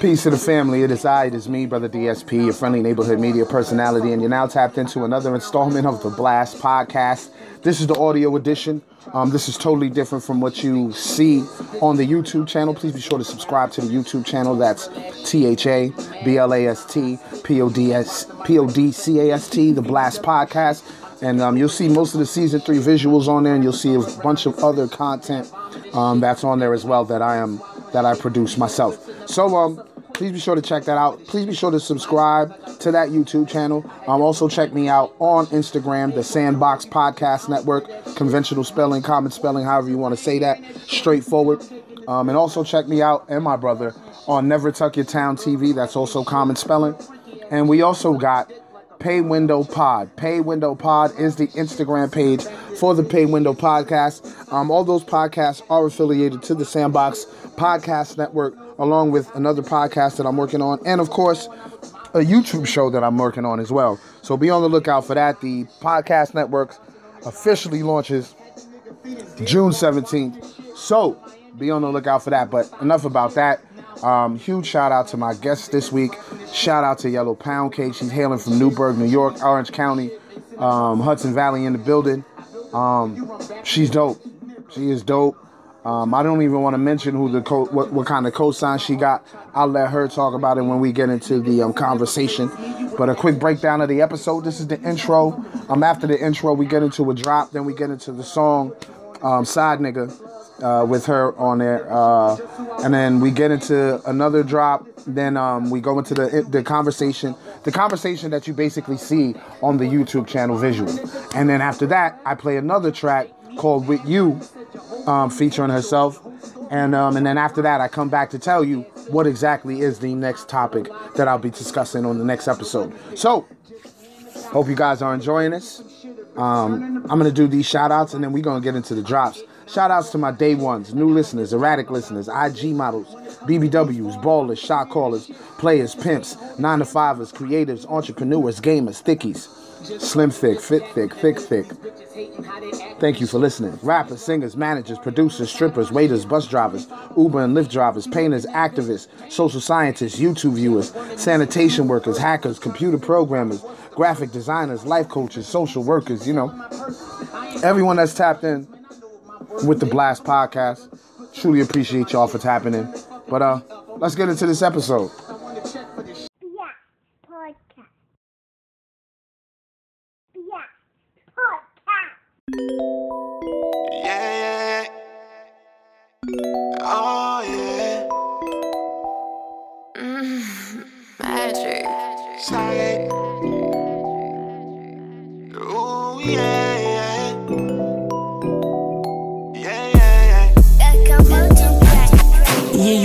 Peace to the family. It is I, it is me, Brother DSP, your friendly neighborhood media personality, and you're now tapped into another installment of the Blast Podcast. This is the audio edition. Um, this is totally different from what you see on the YouTube channel. Please be sure to subscribe to the YouTube channel. That's T H A B L A S T P O D S P O D C A S T, the Blast Podcast. And um, you'll see most of the season three visuals on there, and you'll see a bunch of other content um, that's on there as well that I am that I produce myself. So um, please be sure to check that out. Please be sure to subscribe to that YouTube channel. Um, also check me out on Instagram, the Sandbox Podcast Network, conventional spelling, common spelling, however you want to say that, straightforward. Um, and also check me out and my brother on Never Tuck Your Town TV. That's also common spelling. And we also got Pay Window Pod. Pay Window Pod is the Instagram page for the Pay Window Podcast. Um, all those podcasts are affiliated to the Sandbox Podcast Network, along with another podcast that I'm working on, and of course, a YouTube show that I'm working on as well. So be on the lookout for that. The podcast network officially launches June 17th. So be on the lookout for that. But enough about that. Um, huge shout out to my guest this week. Shout out to Yellow Pound Cake. She's hailing from Newburgh, New York, Orange County, um, Hudson Valley in the building. Um, she's dope. She is dope. Um, I don't even want to mention who the co- what, what kind of cosign she got. I'll let her talk about it when we get into the um, conversation. But a quick breakdown of the episode. This is the intro. Um, after the intro, we get into a drop. Then we get into the song um, "Side Nigga." uh, with her on there, uh, and then we get into another drop. Then um, we go into the the conversation, the conversation that you basically see on the YouTube channel visual. And then after that, I play another track called "With You," um, featuring herself. And um, and then after that, I come back to tell you what exactly is the next topic that I'll be discussing on the next episode. So, hope you guys are enjoying this. Um, I'm gonna do these shout outs and then we're gonna get into the drops. Shout outs to my day ones, new listeners, erratic listeners, IG models, BBWs, ballers, shot callers, players, pimps, nine to fivers, creatives, entrepreneurs, gamers, thickies, slim thick, fit thick, thick thick. Thank you for listening. Rappers, singers, managers, producers, strippers, waiters, bus drivers, Uber and Lyft drivers, painters, activists, social scientists, YouTube viewers, sanitation workers, hackers, computer programmers, graphic designers, life coaches, social workers, you know. Everyone that's tapped in with the Blast podcast. Truly appreciate y'all for tapping in. But uh let's get into this episode. Yeah, podcast. Yeah, podcast. Yeah, yeah. Oh, yeah. Mm, magic. Say.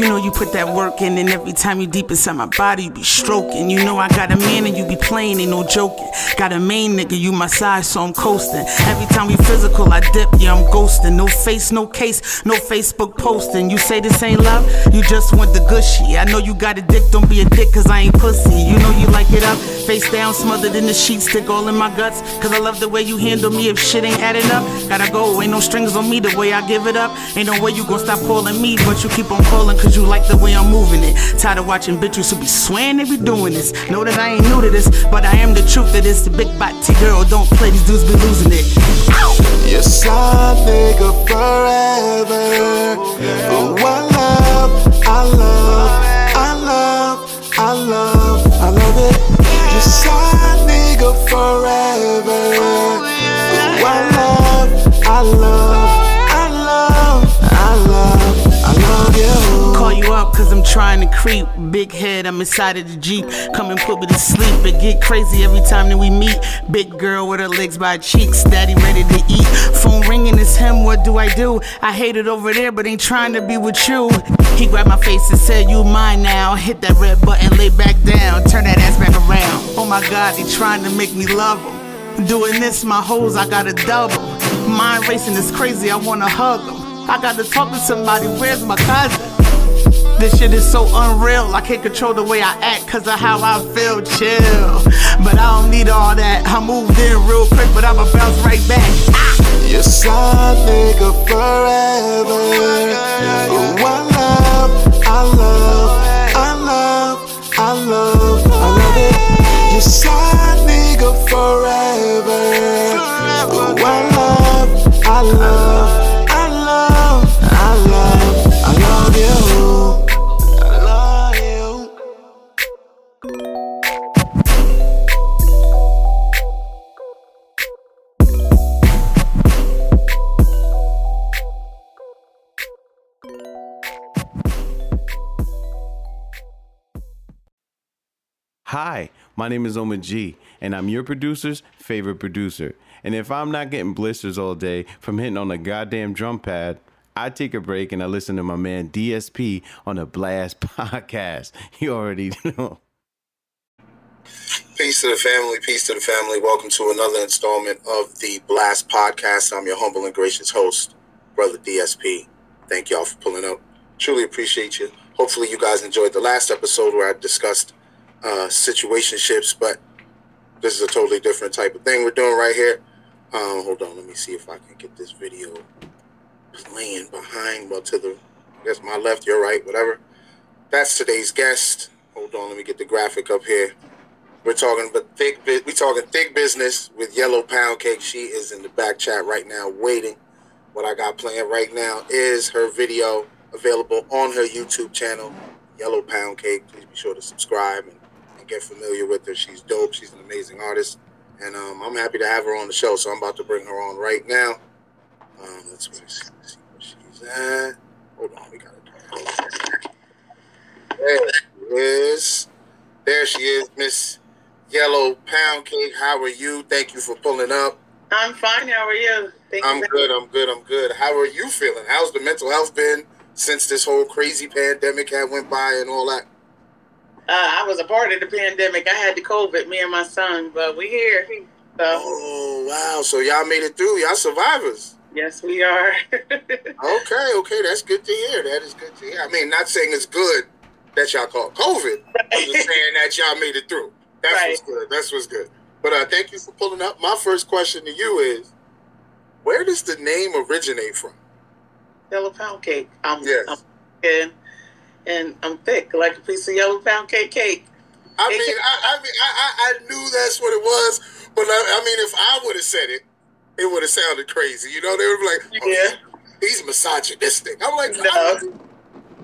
You know you put that work in, and every time you deep inside my body, you be stroking. You know I got a man and you be playing, ain't no joking. Got a main nigga, you my side, so I'm coasting. Every time we physical, I dip, yeah, I'm ghosting. No face, no case, no Facebook posting. You say this ain't love, you just want the gushy. I know you got a dick, don't be a dick, cause I ain't pussy. You know you like it up, face down, smothered in the sheets, stick all in my guts. Cause I love the way you handle me if shit ain't adding up. Gotta go, ain't no strings on me the way I give it up. Ain't no way you gon' stop calling me, but you keep on calling cause you like the way I'm moving it. Tired of watching bitches who be swearing they be doing this. Know that I ain't new to this, but I am the truth of this. The big body girl, don't play, these dudes be losing it. Yes, I nigga forever. Oh, I love, I love, I love, I love, I love it. Yes, I nigga forever. Oh, I love, I love, I love, I love, I love you. Call you up cause I'm trying to creep. Big head, I'm inside of the Jeep. Come and put me to sleep. It get crazy every time that we meet. Big girl with her legs by her cheeks. Daddy ready to eat. Phone ringing, it's him, what do I do? I hate it over there, but ain't trying to be with you. He grabbed my face and said, You mine now. Hit that red button, lay back down. Turn that ass back around. Oh my god, they trying to make me love him. Doing this, my hoes, I got to double. Mind racing is crazy, I wanna hug him. I gotta talk to somebody, where's my cousin? This shit is so unreal. I can't control the way I act cause of how I feel. Chill. But I don't need all that. I moved in real quick, but I'ma bounce right back. You're side nigga forever. Oh, I love, I love, I love, I love, I love it. You're side nigga forever. Oh, I love, I love love you. Hi, my name is Oma G, and I'm your producer's favorite producer. And if I'm not getting blisters all day from hitting on a goddamn drum pad, I take a break and I listen to my man DSP on the Blast podcast. You already know. Peace to the family, peace to the family. Welcome to another installment of the Blast Podcast. I'm your humble and gracious host, Brother DSP. Thank y'all for pulling up. Truly appreciate you. Hopefully, you guys enjoyed the last episode where I discussed uh, situationships, but this is a totally different type of thing we're doing right here. Um, hold on, let me see if I can get this video playing behind, well, to the, I guess my left, your right, whatever. That's today's guest. Hold on, let me get the graphic up here. We're talking but thick. We talking thick business with Yellow Pound Cake. She is in the back chat right now, waiting. What I got playing right now is her video available on her YouTube channel, Yellow Pound Cake. Please be sure to subscribe and, and get familiar with her. She's dope. She's an amazing artist, and um, I'm happy to have her on the show. So I'm about to bring her on right now. Um, let's see, let's see where she's at. Hold on, we got to. There she is. There she is, Miss Yellow Pound Cake. How are you? Thank you for pulling up. I'm fine. How are you? Thank I'm you. good. I'm good. I'm good. How are you feeling? How's the mental health been since this whole crazy pandemic had went by and all that? Uh, I was a part of the pandemic. I had the COVID, me and my son, but we here. So Oh wow! So y'all made it through. Y'all survivors. Yes, we are. Okay, okay, that's good to hear. That is good to hear. I mean, not saying it's good that y'all caught COVID. I'm just saying that y'all made it through. That's what's good. That's what's good. But uh, thank you for pulling up. My first question to you is, where does the name originate from? yellow pound cake. I'm, Yes. I'm and, and I'm thick, like a piece of yellow pound cake cake. I mean, I, I mean, I, I, I knew that's what it was, but I, I mean, if I would have said it, it would have sounded crazy. You know, they would be like, oh, Yeah. he's misogynistic. I'm like, No. I,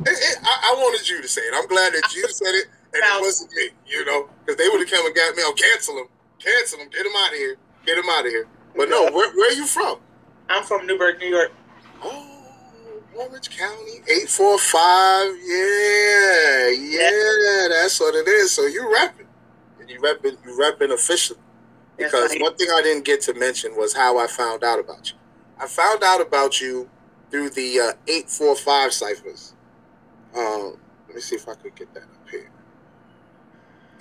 it, it, I, I wanted you to say it. I'm glad that you said it, and it wasn't me. You know, because they would have come and got me. Oh, cancel him, cancel him, get him out of here, get him out of here. But no, where, where are you from? I'm from Newburgh, New York. Oh, Orange County, eight four five. Yeah, yeah, that's what it is. So you rapping. and you rapping, you rapping officially. Because one thing I didn't get to mention was how I found out about you. I found out about you through the uh, eight four five ciphers. Um, let me see if I could get that up here.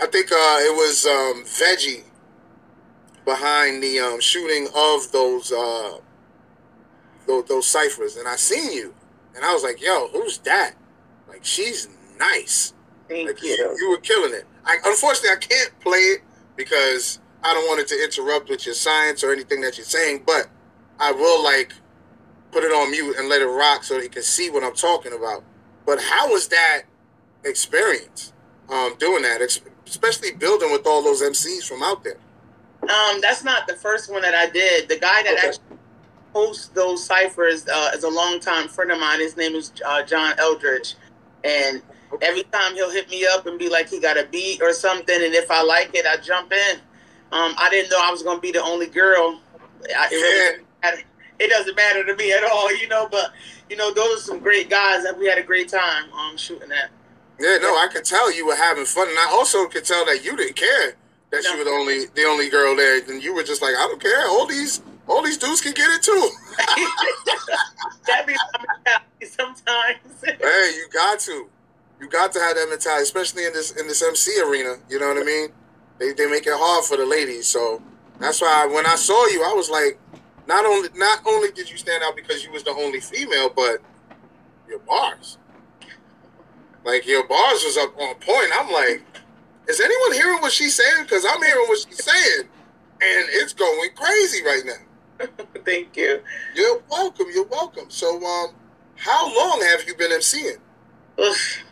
I think uh, it was um, Veggie behind the um, shooting of those uh, those, those ciphers, and I seen you, and I was like, "Yo, who's that?" Like, she's nice. Thank Like, you. you were killing it. I, unfortunately, I can't play it because I don't want it to interrupt with your science or anything that you're saying. But I will like put it on mute and let it rock so they can see what I'm talking about. But how was that experience um, doing that, especially building with all those MCs from out there? Um, that's not the first one that I did. The guy that Okay. actually hosts those ciphers uh, is a longtime friend of mine. His name is uh, John Eldridge, and every time he'll hit me up and be like he got a beat or something, and if I like it, I jump in. Um, I didn't know I was gonna be the only girl. I, it, really doesn't matter. it doesn't matter to me at all, you know. But you know, those are some great guys that we had a great time um, shooting that. Yeah, no, I could tell you were having fun, and I also could tell that you didn't care that you were the only the only girl there. And you were just like, I don't care. All these all these dudes can get it too. that be sometimes. hey, you got to, you got to have that mentality, especially in this in this MC arena. You know what I mean? They they make it hard for the ladies, so that's why when I saw you, I was like, not only not only did you stand out because you was the only female, but your bars, like your bars was up on point. I'm like, is anyone hearing what she's saying? Because I'm hearing what she's saying, and it's going crazy right now. Thank you. You're welcome. You're welcome. So, um, how long have you been MCing? Oof.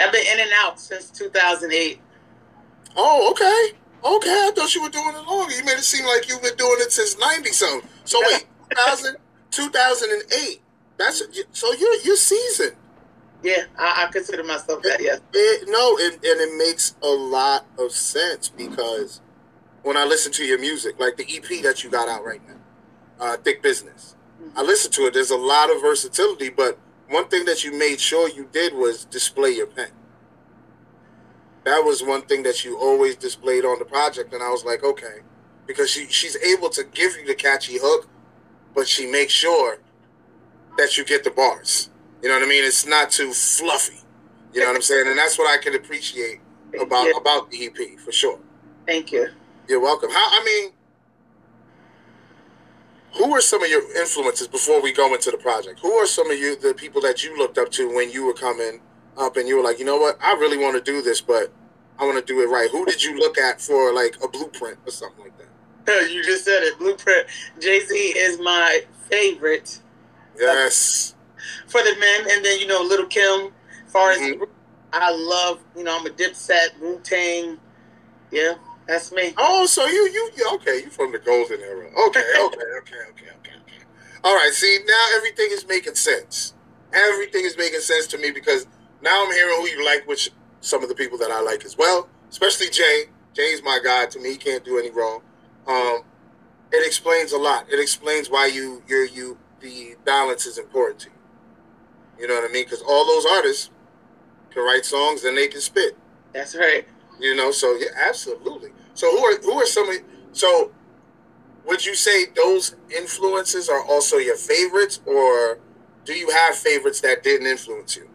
I've been in and out since 2008. Oh, okay. Okay, I thought you were doing it longer. You made it seem like you've been doing it since 90 something. So wait, 2000, 2008. That's so you're you're seasoned. Yeah, I, I consider myself that. Yes. It, no, and, and it makes a lot of sense because when I listen to your music, like the EP that you got out right now, uh, Thick Business, I listen to it. There's a lot of versatility, but one thing that you made sure you did was display your pen. That was one thing that you always displayed on the project, and I was like, okay, because she she's able to give you the catchy hook, but she makes sure that you get the bars. You know what I mean? It's not too fluffy. You know what I'm saying? And that's what I can appreciate about Yeah. about the EP for sure. Thank you. You're welcome. How I mean, who are some of your influences before we go into the project? Who are some of you the people that you looked up to when you were coming up and you were like, you know what, I really want to do this, but I want to do it right. Who did you look at for like a blueprint or something like that? You just said it. Blueprint. Jay Z is my favorite Yes. for the men, and then you know Lil Kim. As far as Mhm. I love, you know, I'm a Dipset, Wu Tang. Yeah, that's me. Oh, so you you you- okay? You from the golden era? Okay, okay, okay, okay, okay, okay. All right. See, now everything is making sense. Everything is making sense to me because now I'm hearing who you like, which some of the people that I like as well, especially Jay. Jay's my guy. To me, he can't do any wrong. Um, it explains a lot. It explains why you you're you the balance is important to you. You know what I mean? Because all those artists can write songs and they can spit. That's right. You know, so yeah, absolutely. So who are who are some of so would you say those influences are also your favorites or do you have favorites that didn't influence you?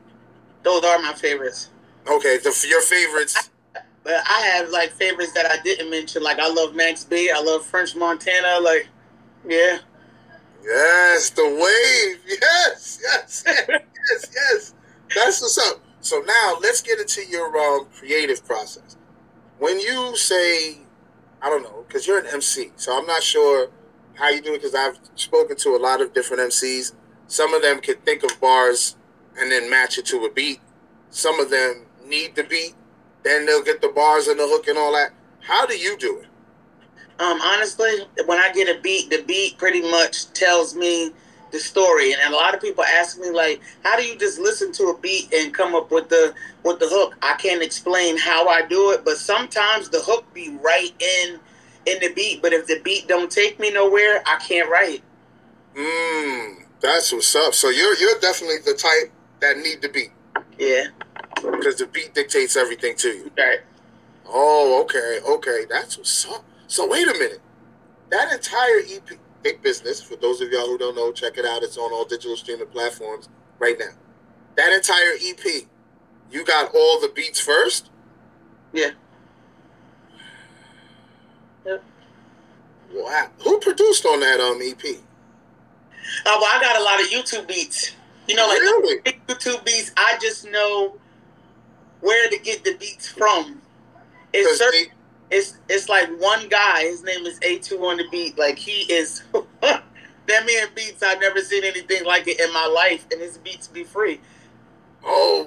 Those are my favorites. Okay, the your favorites. But I have like favorites that I didn't mention. Like I love Max B. I love French Montana. Like, yeah. Yes, the wave. Yes, yes, yes, yes. That's what's up. So now let's get into your um, creative process. When you say, I don't know, because you're an MC, so I'm not sure how you do it. Because I've spoken to a lot of different MCs. Some of them could think of bars and then match it to a beat. Some of them need the beat, then they'll get the bars and the hook and all that. How do you do it? Um, honestly, when I get a beat, the beat pretty much tells me the story. And a lot of people ask me like, how do you just listen to a beat and come up with the with the hook? I can't explain how I do it, but sometimes the hook be right in in the beat. But if the beat don't take me nowhere, I can't write. Mmm, that's what's up. So you're you're definitely the type that need the beat Yeah, because the beat dictates everything to you. right. Oh, okay, okay, that's what's up. So wait a minute, that entire EP, Big Business. For those of y'all who don't know, check it out. It's on all digital streaming platforms right now. That entire EP, you got all the beats first. Yeah. Yep. Wow, who produced on that um EP? Uh, well, I got a lot of YouTube beats. You know, like Really? YouTube beats. I just know where to get the beats from. It's certain. they- it's it's like one guy. His name is A2 on the beat. Like he is that man beats. I've never seen anything like it in my life, and his beats be free. oh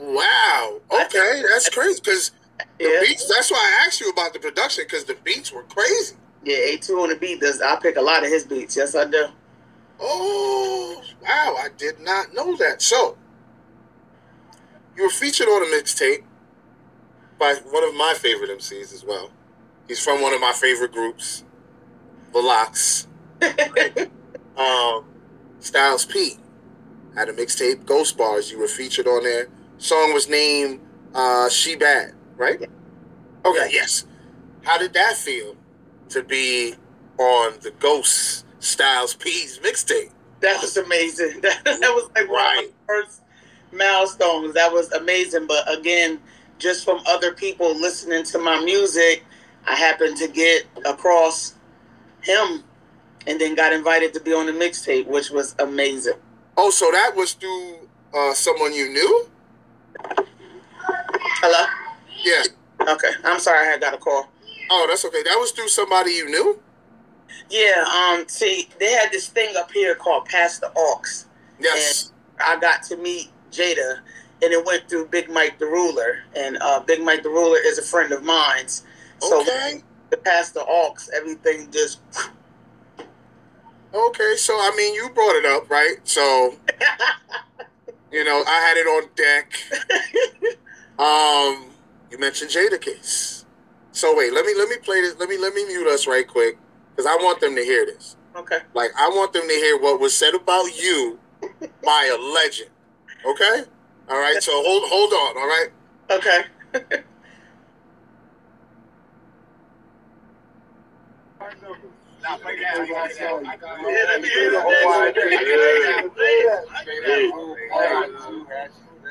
wow, okay, that's crazy. Because the Yeah, beats. That's why I asked you about the production because the beats were crazy. yeah. A2 on the beat does. I pick a lot of his beats. Yes, I do. Oh, wow. I did not know that. So, you were featured on a mixtape by one of my favorite MCs as well. He's from one of my favorite groups, The LOX. um, Styles P had a mixtape, Ghost Bars. You were featured on there. Song was named uh, She Bad, right? Okay, yes. How did that feel to be on the Ghost Styles P's mixtape? That was amazing. That, that was like one Right. of my first milestones. That was amazing. But again, just from other people listening to my music, I happened to get across him and then got invited to be on the mixtape, which was amazing. Oh, so that was through uh, someone you knew? Hello? Yeah. Okay. I'm sorry I had got a call. Oh, that's okay. That was through somebody you knew? Yeah, um, see, they had this thing up here called Pass the Aux. Yes. I got to meet Jada, and it went through Big Mike the Ruler, and uh, Big Mike the Ruler is a friend of mine's. So Okay. the past the Aux, everything just Okay. So, I mean, you brought it up, right? So, you know, I had it on deck. Um, you mentioned Jadakiss. So wait, let me let me play this. Let me let me mute us right quick because I want them to hear this. Okay. Like I want them to hear what was said about you by a legend. Okay. All right. So hold hold on. All right. Okay. Yeah.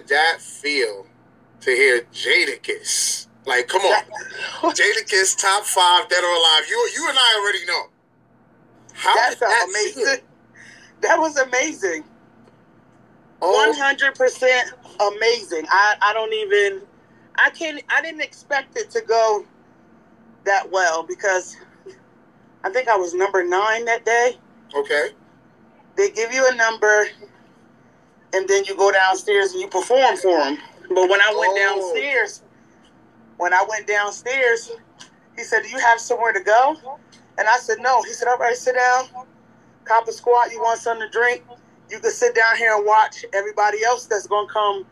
did that feel to hear Jadakiss? Like, come on, Jadakiss top five dead or alive. You, you and I already know. How That did felt that amazing. feel? That was amazing. Oh. One hundred percent amazing. I, I don't even I can't I didn't expect it to go that well because I think I was number nine that day. Okay. They give you a number and then you go downstairs and you perform for them. But when I went Oh. downstairs, when I went downstairs, he said, "Do you have somewhere to go?" And I said, "No." He said, "All right, sit down. Cop a squat. You want something to drink? You can sit down here and watch everybody else that's gonna come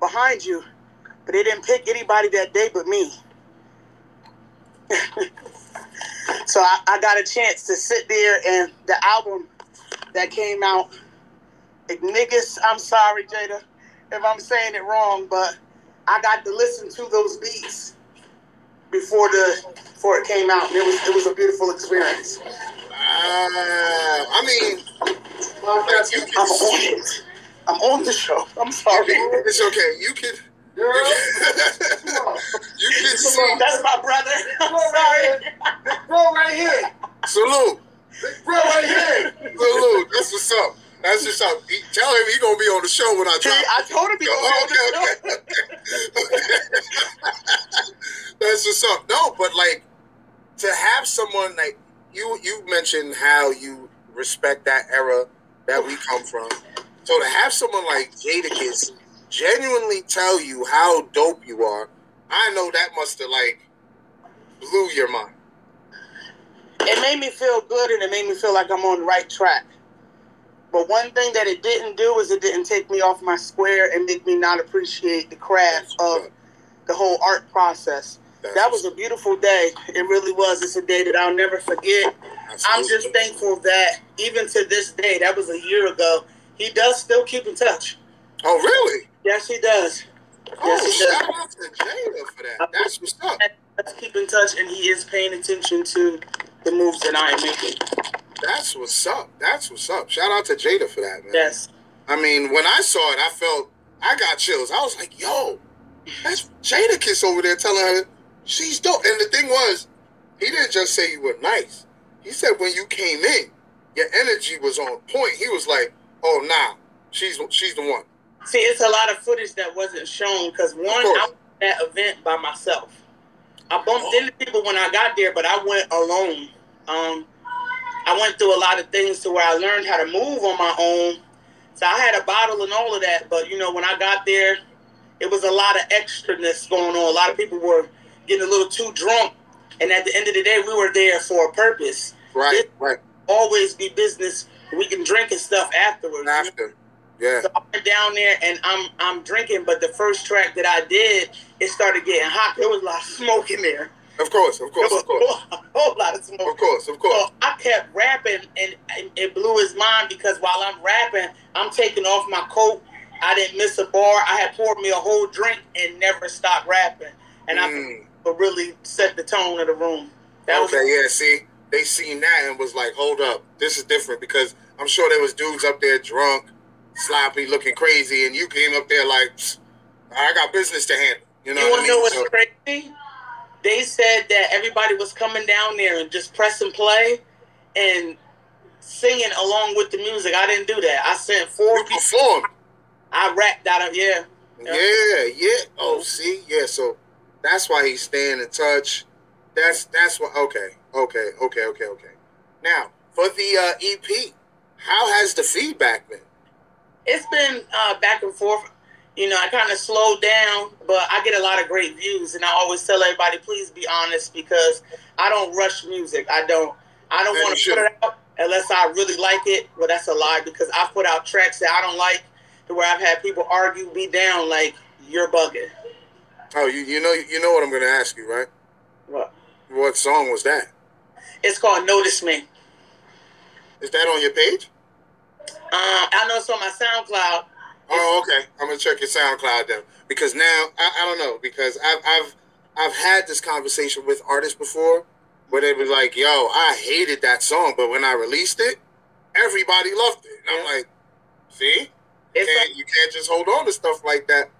behind you." But they didn't pick anybody that day but me. so I, I got a chance to sit there and the album that came out. Niggas, I'm sorry, Jada, if I'm saying it wrong, but I got to listen to those beats before the before it came out. And it was it was a beautiful experience. Ah, I mean, like, you I'm on it. I'm on the show. I'm sorry. It's okay. You can. You can, you can see. That's my brother. I'm sorry. Bro, right here. Salute. Bro, right here. Salute. That's what's up. That's just up. He, tell him he gonna be on the show when I drop. I told him he Oh, was on okay, the show. okay. That's just up. No, but like to have someone like you, you mentioned how you respect that era that we come from. So to have someone like Jadakiss genuinely tell you how dope you are, I know that must have like blew your mind. it made me feel good and it made me feel like I'm on the right track. But one thing that it didn't do is it didn't take me off my square and make me not appreciate the craft of the whole art process. That was a beautiful day. It really was. It's a day that I'll never forget. I'm just thankful that even to this day, that was a year ago, he does still keep in touch. Oh, really? Yes, he does. Oh, yes, Oh, he shout does. out to Jada for that. That's what's up. Let's keep in touch, and he is paying attention to the moves that I am making. That's what's up. That's what's up. Shout out to Jada for that, man. Yes. I mean, when I saw it, I felt I got chills. I was like, "Yo, that's Jada Kiss over there telling her she's dope." And the thing was, he didn't just say you were nice. He said when you came in, your energy was on point. He was like, "Oh, nah, she's she's the one." See, it's a lot of footage that wasn't shown because one. I was at that event by myself. I bumped into people when I got there, but I went alone. Um, I went through a lot of things to where I learned how to move on my own. So I had a bottle and all of that, but you know, when I got there, it was a lot of extraness going on. A lot of people were getting a little too drunk, and at the end of the day, we were there for a purpose. Right, right. Always be business. We can drink and stuff afterwards. After, yeah. So I went down there and I'm I'm drinking, but the first track that I did, it started getting hot. There was a lot of smoke in there. Of course, of course, of course, a whole lot of smoke. of course, of course. So I kept rapping, and it blew his mind because while I'm rapping, I'm taking off my coat. I didn't miss a bar. I had poured me a whole drink and never stopped rapping, and Mm. I but really set the tone of the room. That was okay, yeah. See, they seen that and was like, "Hold up, this is different." Because I'm sure there was dudes up there drunk, sloppy, looking crazy, and you came up there like, "I got business to handle." You know you what I want to know what's So- crazy? They said that everybody was coming down there and just press and play and singing along with the music. I didn't do that. I sent four you performed. I rapped out of yeah. Yeah, yeah. Oh, see, yeah. So that's why he's staying in touch. That's that's what. Okay, okay, okay, okay, okay. Now for the uh, EP, how has the feedback been? It's been uh, back and forth. You know, I kind of slowed down, but I get a lot of great views, and I always tell everybody, please be honest, because I don't rush music. I don't. I don't want to put it out unless I really like it. Well, that's a lie because I've put out tracks that I don't like, to where I've had people argue me down like you're bugging. Oh, you you know you know what I'm gonna ask you, right? What? What song was that? It's called Notice Me. Is that on your page? Um, I know it's on my SoundCloud. Oh, okay. I'm gonna check your SoundCloud then because now I, I don't know because I've I've I've had this conversation with artists before where they was like, "Yo, I hated that song, but when I released it, everybody loved it." And I'm like, "See, It's can't, you can't just hold on to stuff like that."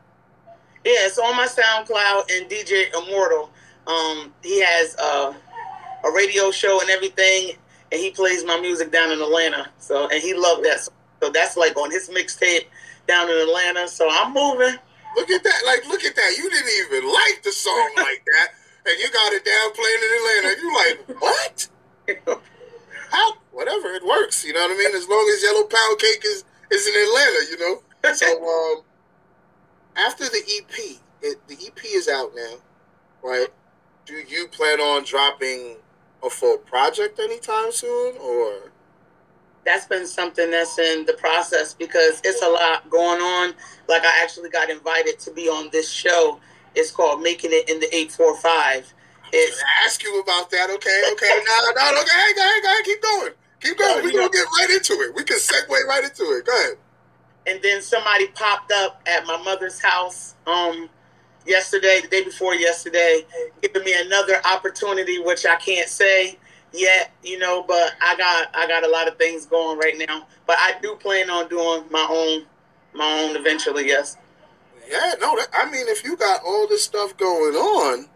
Yeah, it's on my SoundCloud and DJ Immortal. Um, he has uh, a radio show and everything, and he plays my music down in Atlanta. So, and he loved that. song. So that's like on his mixtape down in Atlanta. So I'm moving. Look at that! Like, look at that! You didn't even like the song like that, and you got it down playing in Atlanta. You like what? How? Whatever, it works. You know what I mean? As long as Yellow Pound Cake is is in Atlanta, you know. So um, after the EP, it, the EP is out now, right? Do you plan on dropping a full project anytime soon, or? That's been something that's in the process because it's a lot going on. Like I actually got invited to be on this show. It's called Making It in the Eight Four Five. It's I ask you about that. Okay, okay. No, no, okay. Hey, go ahead, go ahead. Keep going. Keep going. We're gonna get right into it. We can segue right into it. Go ahead. and then somebody popped up at my mother's house um yesterday, the day before yesterday, giving me another opportunity, which I can't say yet, you know, but I got I got a lot of things going right now. But I do plan on doing my own my own eventually, yes. Yeah, no. That, I mean, if you got all this stuff going on,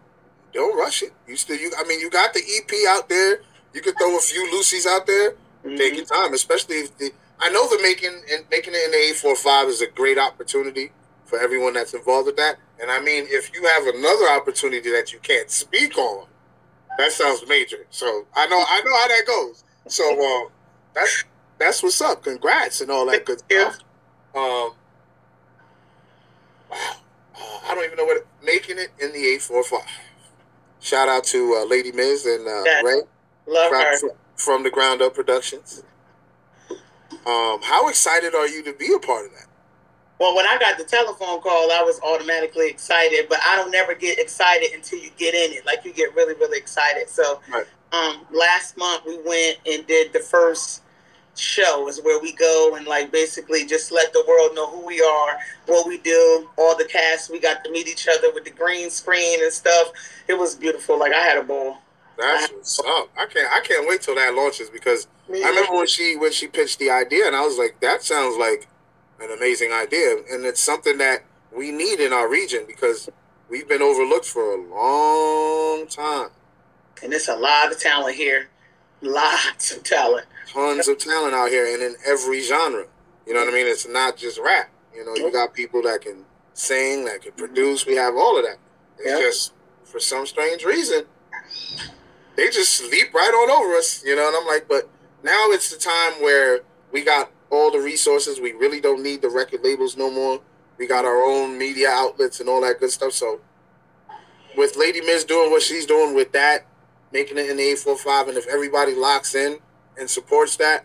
don't rush it. You still, you. I mean, you got the EP out there. You could throw a few loosies out there. Take mm-hmm. your time, especially if the. I know the making and making it in the eight four five is a great opportunity for everyone that's involved with that. And I mean, if you have another opportunity that you can't speak on, that sounds major. So I know I know how that goes. So uh, that's that's what's up. Congrats and all that good stuff. Um, wow, uh, I don't even know what making it in the eight four five. Shout out to uh, Lady Miz and uh. Ray Love her. from, from the Ground Up Productions. Um, how excited are you to be a part of that? Well, when I got the telephone call, I was automatically excited, but I don't never get excited until you get in it. Like you get really, really excited. So, Right. um, last month we went and did the first show, is where we go and like basically just let the world know who we are, what we do. All the cast, we got to meet each other with the green screen and stuff. It was beautiful. Like I had a ball. That's what's up. I can't I can't wait till that launches because I remember when she when she pitched the idea and I was like, that sounds like an amazing idea. And it's something that we need in our region because we've been overlooked for a long time. and it's a lot of talent here. Lots of talent. Tons of talent out here and in every genre. You know what I mean? It's not just rap. You know, you got people that can sing, that can produce. We have all of that. It's Yeah. just for some strange reason, they just leap right on over us. You know, and I'm like, but now it's the time where we got all the resources. We really don't need the record labels no more. We got our own media outlets and all that good stuff. So with Lady Miz doing what she's doing with that, making it in the 845, and if everybody locks in and supports that,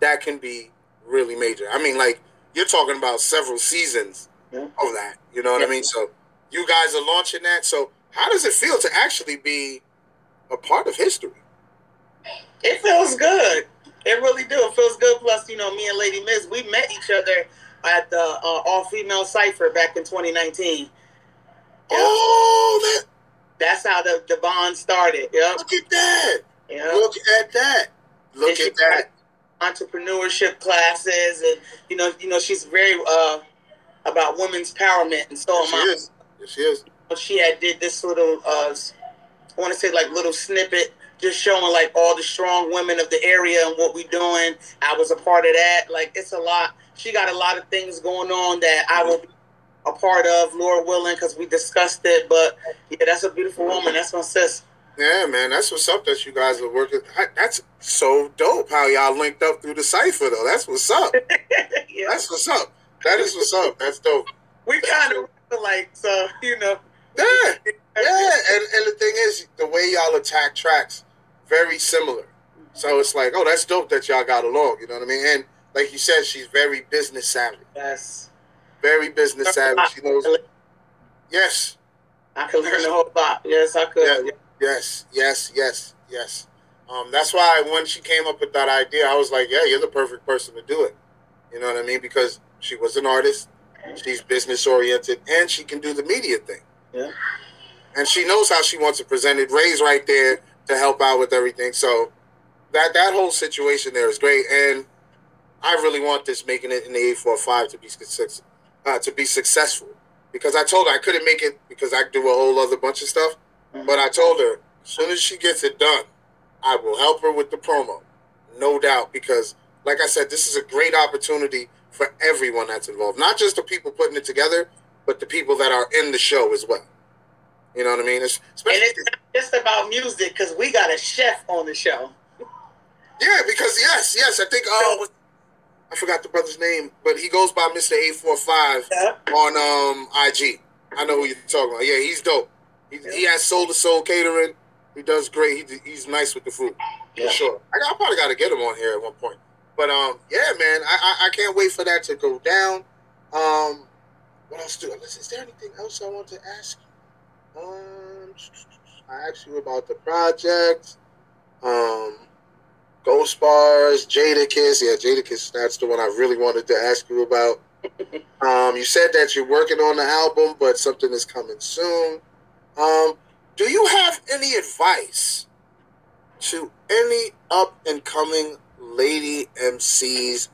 that can be really major. I mean, like, you're talking about several seasons Yeah. of that. You know what I mean? So you guys are launching that. So how does it feel to actually be a part of history? It feels good. It really do. It feels good. Plus, you know, me and Lady Miz, we met each other at the uh, all female cipher back in 2019. Oh, that, That's how the, the bond started. Yep. look at that. Yep. Look at that. Look And at that. entrepreneurship classes, and you know, you know, she's very uh, about women's empowerment, and so Yes, am she I. is. Yes, she is. she had did this little uh I want to say like little snippet just showing like all the strong women of the area and what we're doing. I was a part of that. Like it's a lot. She got a lot of things going on that I will be a part of, Lord willing, because we discussed it. But yeah, that's a beautiful woman. That's my sis. Yeah, man, that's what's up that you guys are working. That's so dope how y'all linked up through the cipher, though. That's what's up. yeah. That's what's up. That is what's up. That's dope. we kind of like so you know. Yeah, yeah, and and the thing is, the way y'all attack tracks, very similar. So it's like, oh, that's dope that y'all got along. You know what I mean? And like you said, she's very business savvy. Yes, Very business savvy. She knows. Yes, I could learn a whole lot. Yes, I could. Yeah. yes, yes, yes, yes. Um, that's why when she came up with that idea, I was like, yeah, you're the perfect person to do it. You know what I mean? Because she was an artist, she's business oriented, and she can do the media thing. Yeah. And she knows how she wants to present it. Ray's right there to help out with everything. So that that whole situation there is great. And I really want this making it in the 845 to be success, uh, to be successful. Because I told her I couldn't make it because I do a whole other bunch of stuff. But I told her as soon as she gets it done, I will help her with the promo. No doubt. Because like I said, this is a great opportunity for everyone that's involved. Not just the people putting it together, but the people that are in the show as well. You know what I mean? It's, And it's not just about music because we got a chef on the show. yeah, because yes, yes, I think oh, what- I forgot the brother's name, but he goes by Mister Eight Four Five Yeah. on um IG. I know who you're talking about. Yeah, he's dope. He, he has Soul to Soul Catering. He does great. He, he's nice with the food Yeah. for sure. I, I probably got to get him on here at one point. But um, yeah, man, I, I I can't wait for that to go down. Um, what else do? Is there anything else I want to ask? Um, I asked you about the project. Um, Ghost Bars, Jadakiss. Yeah, Jadakiss. That's the one I really wanted to ask you about. Um, you said that you're working on the album, but something is coming soon. Um, do you have any advice to any up and coming lady MCs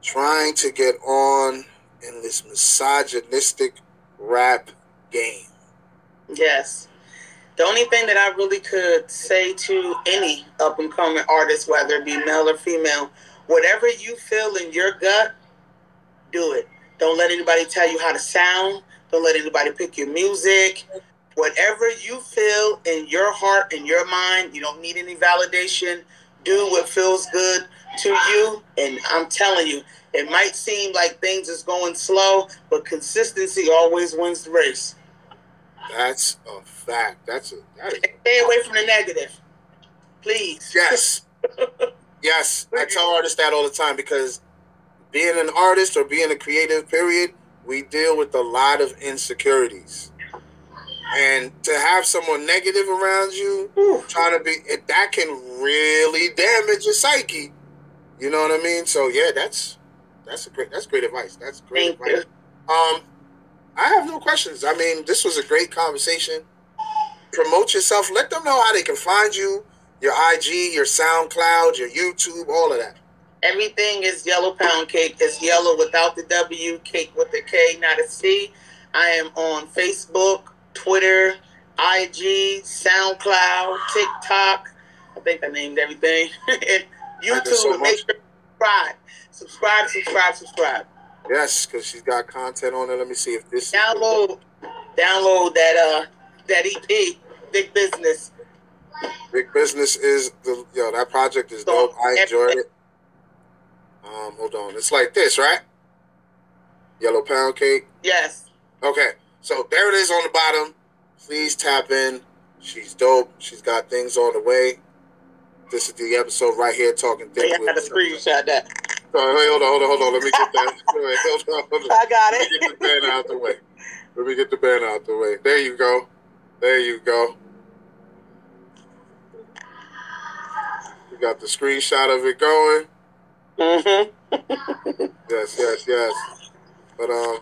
trying to get on in this misogynistic rap game? Yes. The only thing that I really could say to any up and coming artist, whether it be male or female, whatever you feel in your gut, do it. Don't let anybody tell you how to sound. Don't let anybody pick your music. Whatever you feel in your heart and your mind, you don't need any validation. Do what feels good to you. And I'm telling you, it might seem like things is going slow, but consistency always wins the race. That's a fact. That's a that is Stay away from the negative, please. Yes. yes. I tell artists that all the time because being an artist or being a creative, period, we deal with a lot of insecurities. And to have someone negative around you, trying to be, it, that can really damage your psyche. You know what I mean? So yeah, that's that's a great that's great advice. That's great Thank you. advice. Um, I have no questions. I mean, this was a great conversation. Promote yourself. Let them know how they can find you, your IG, your SoundCloud, your YouTube, all of that. Everything is yellow pound cake. It's yellow without the W, cake with the K, not a C. I am on Facebook, Twitter, IG, SoundCloud, TikTok. I think I named everything. and Thank you so YouTube. Make sure you subscribe. Subscribe, subscribe, subscribe. Yes, because she's got content on it. Let me see if this. Download, download that uh that EP, Big Business. Big business is the yo. That project is dope. I enjoyed it. Um, hold on. It's like this, right? Yellow pound cake. Yes. Okay, so there it is on the bottom. Please tap in. She's dope. She's got things on the way. This is the episode right here, talking I things. got to screenshot that. Sorry, wait, hold on, hold on, hold on. Let me get that. Wait, hold on, hold on. I got Let me it. get the banner out the way. Let me get the banner out the way. There you go. There you go. We got the screenshot of it going. Mm-hmm. Yes, yes, yes. But um,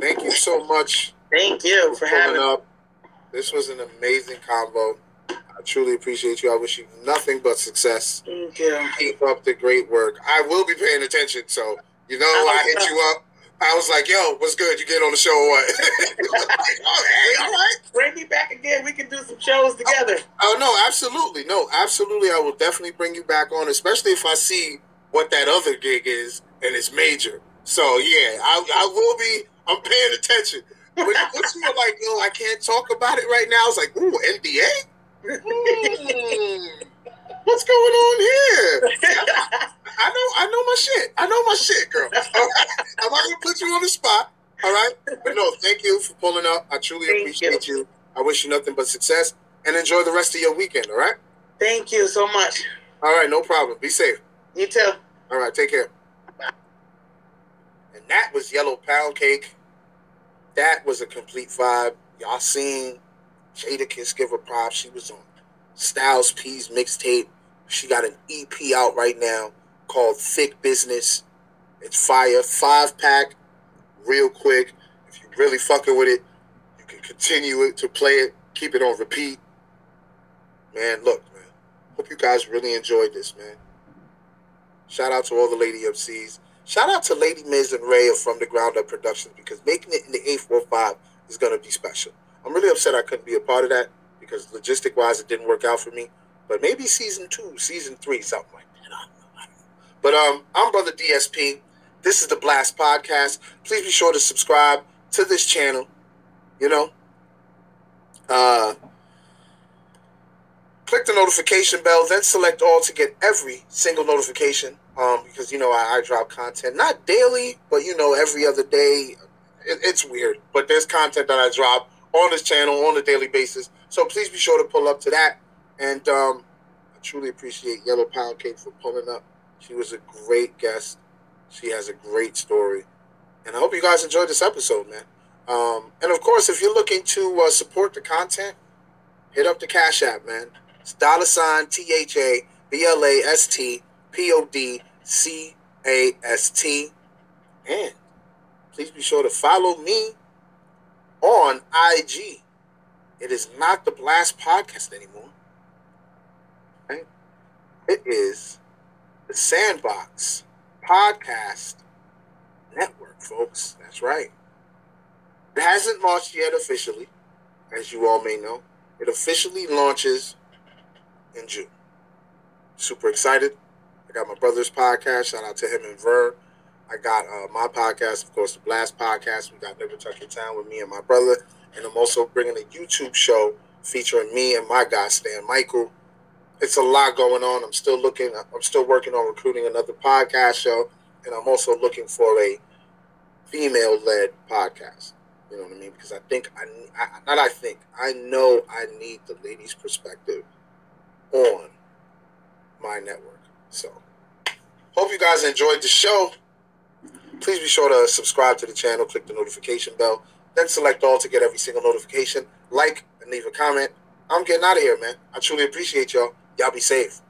thank you so much Thank you for for having up. This was an amazing combo. I truly appreciate you. I wish you nothing but success. Thank you. Keep up the great work. I will be paying attention. So you know, I hit you up. I was like, "Yo, what's good? You get on the show or what?" okay, oh, all right. Bring me back again. We can do some shows together. Oh no, absolutely, no, absolutely. I will definitely bring you back on, especially if I see what that other gig is and it's major. So yeah, I, I will be. I'm paying attention. When you, once you were like, "Yo, I can't talk about it right now," I was like, "Ooh, NDA." Hmm, what's going on here? I know, I know my shit. I know my shit, girl. All right? I'm not gonna put you on the spot. All right, but no, thank you for pulling up. I truly Thank appreciate you. I wish you nothing but success and enjoy the rest of your weekend. All right. Thank you so much. All right. No problem. Be safe. You too. All right. Take care. And that was Yellow Pound Cake. That was a complete vibe. Y'all seen Jadakiss give her props. She was on Styles P's mixtape. She got an EP out right now called Thick Business. It's fire. Five pack, real quick. If you really fucking with it, you can continue it to play it, keep it on repeat. Man, look, man. Hope you guys really enjoyed this, man. Shout out to all the Lady MCs. Shout out to Lady Miz and Ray of From the Ground Up Productions because making it in the 845 is going to be special. I'm really upset I couldn't be a part of that because logistic wise it didn't work out for me. But maybe season two, season three, something like that. I don't know. But um, I'm Brother DSP. This is the Blast Podcast. Please be sure to subscribe to this channel. You know, uh, click the notification bell, then select all to get every single notification. Um, because you know I, I drop content not daily, but you know every other day. It, it's weird, but there's content that I drop on this channel on a daily basis. So please be sure to pull up to that. And um, I truly appreciate Yellow Pound Cake for pulling up. She was a great guest. She has a great story. And I hope you guys enjoyed this episode, man. Um, and of course, if you're looking to uh, support the content, hit up the Cash App, man. It's dollar sign T H A B L A S T P O D C A S T. And please be sure to follow me on IG. It is not the Blast Podcast anymore. Right? It is the Sandbox Podcast Network, folks. That's right. It hasn't launched yet officially, as you all may know. It officially launches in June. Super excited. I got my brother's podcast. Shout out to him and Ver. I got uh, my podcast, of course, the Blast Podcast. We got Never Tuck Your Town with me and my brother. And I'm also bringing a YouTube show featuring me and my guy, Stan Michael. It's a lot going on. I'm still looking, I'm still working on recruiting another podcast show. And I'm also looking for a female led podcast. You know what I mean? Because I think, I, I not I think, I know I need the ladies' perspective on my network. So, hope you guys enjoyed the show. Please be sure to subscribe to the channel, click the notification bell, then select all to get every single notification. Like and leave a comment. I'm getting out of here, man. I truly appreciate y'all. Y'all be safe.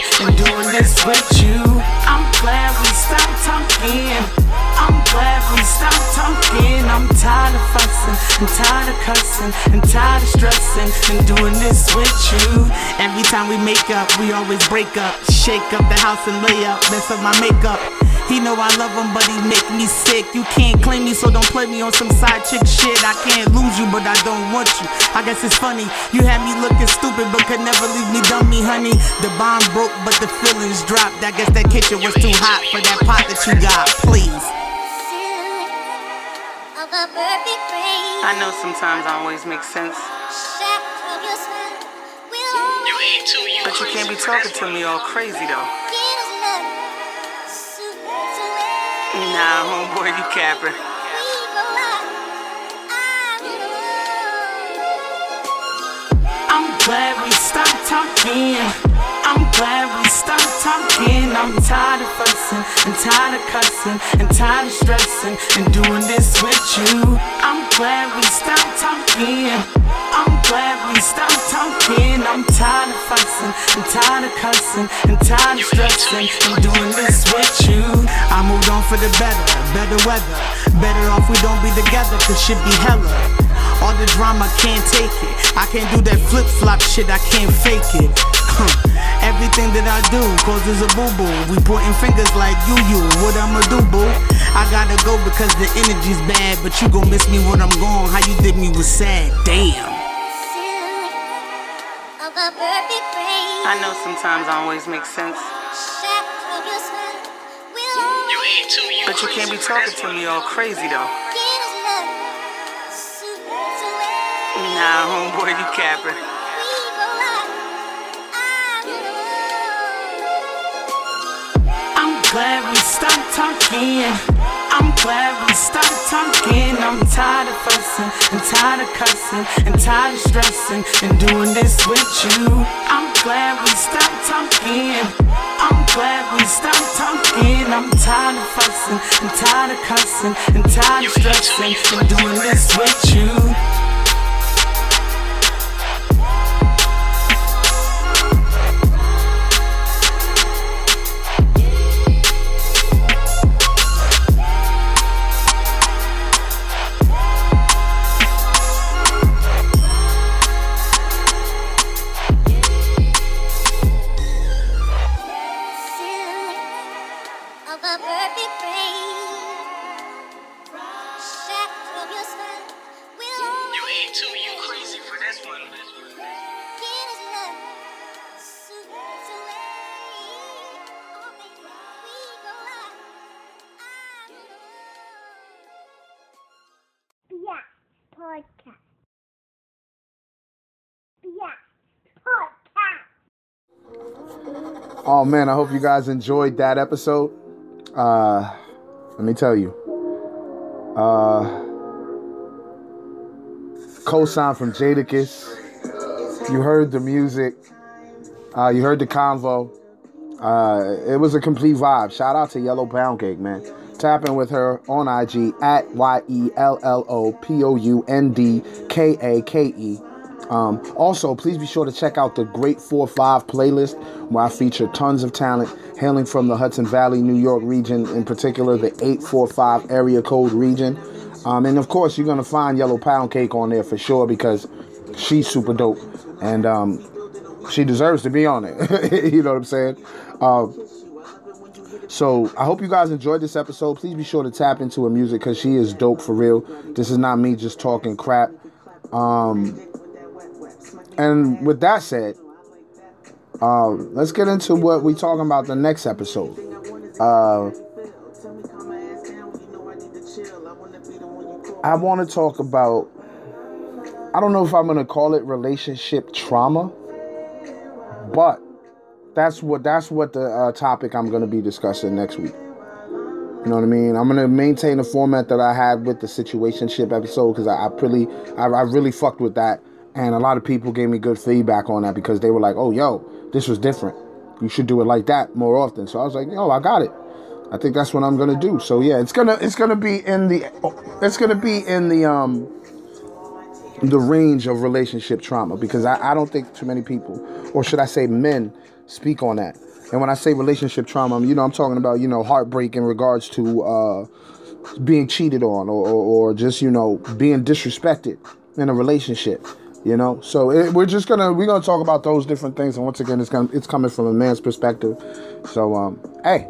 Stressing and doing this with you. I'm glad we stopped talking. I'm glad we stopped talking. I'm tired of fussing and tired of cussing and tired of stressing and doing this with you. Every time we make up, we always break up. Shake up the house and lay up. Mess up my makeup. He know I love him, but he make me sick. You can't claim me, so don't play me on some side chick shit. I can't lose you, but I don't want you. I guess it's funny. You had me looking stupid, but could never leave me dummy, honey. The bomb broke, but the feelings dropped. I guess that kitchen was too hot for that pot that you got. Please. I know sometimes I always make sense, but you can't be talking to me all crazy though. Nah, homeboy, you capping. I'm glad we stopped talking. I'm glad we stopped talking. I'm tired of fussing and tired of cussing and tired of stressing and doing this with you. I'm glad we stopped talking. I'm stopped talking. I'm tired of fussing and tired of cussing and tired of stressing. I'm doing this with you. I moved on for the better, better weather. Better off we don't be together, cause shit be hella. All the drama can't take it. I can't do that flip flop shit, I can't fake it. Everything that I do causes a boo boo. We pointing fingers like you, you. What I'ma do, boo? I gotta go because the energy's bad, but you gon' miss me when I'm gone. How you did me was sad. Damn. I know sometimes I always make sense. But you can't be talking to me all crazy though. Nah, homeboy, you capping. I'm glad we stopped talking. I'm glad we stopped talking. I'm tired of fussing and tired of cussing and tired of stressing and doing this with you. I'm glad we stopped talking. I'm glad we stopped talking. I'm tired of fussing and tired of cussing and tired of stressing and doing this with you. Oh man, I hope you guys enjoyed that episode. Uh, let me tell you. Uh, co-sign from Jadakiss. You heard the music. Uh, you heard the convo. Uh, it was a complete vibe. Shout out to Yellow Pound Cake, man. Tap in with her on IG at Y E L L O P O U N D K A K E. Um, also, please be sure to check out the Great 4 5 playlist where I feature tons of talent hailing from the Hudson Valley, New York region, in particular the 845 area code region. Um, and of course, you're going to find Yellow Pound Cake on there for sure because she's super dope and um, she deserves to be on it. you know what I'm saying? Uh, so I hope you guys enjoyed this episode. Please be sure to tap into her music because she is dope for real. This is not me just talking crap. Um, and with that said, uh, let's get into what we talking about the next episode. Uh, I want to talk about. I don't know if I'm gonna call it relationship trauma, but that's what that's what the uh, topic I'm gonna be discussing next week. You know what I mean? I'm gonna maintain the format that I had with the situationship episode because I, I really, I, I really fucked with that, and a lot of people gave me good feedback on that because they were like, "Oh, yo, this was different. You should do it like that more often." So I was like, "Yo, I got it. I think that's what I'm gonna do." So yeah, it's gonna it's gonna be in the it's gonna be in the um the range of relationship trauma because I, I don't think too many people, or should I say men, speak on that. And when I say relationship trauma, you know, I'm talking about, you know, heartbreak in regards to uh, being cheated on or, or, or just, you know, being disrespected in a relationship, you know? So it, we're just to, we're to talk about those different things. And once again, it's gonna, it's coming from a man's perspective. So, um, hey,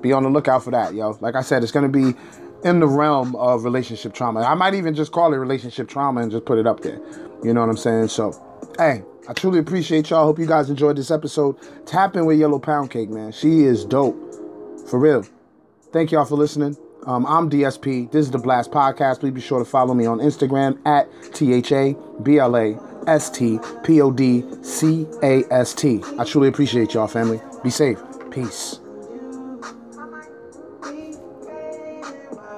be on the lookout for that, yo. Like I said, it's to be in the realm of relationship trauma. I might even just call it relationship trauma and just put it up there. You know what I'm saying? So, hey, I truly appreciate y'all. Hope you guys enjoyed this episode. Tap in with Yellow Pound Cake, man. She is dope. For real. Thank y'all for listening. Um, I'm DSP. This is the Blast Podcast. Please be sure to follow me on Instagram at T H A B L A S T P O D C A S T. I truly appreciate y'all, family. Be safe. Peace.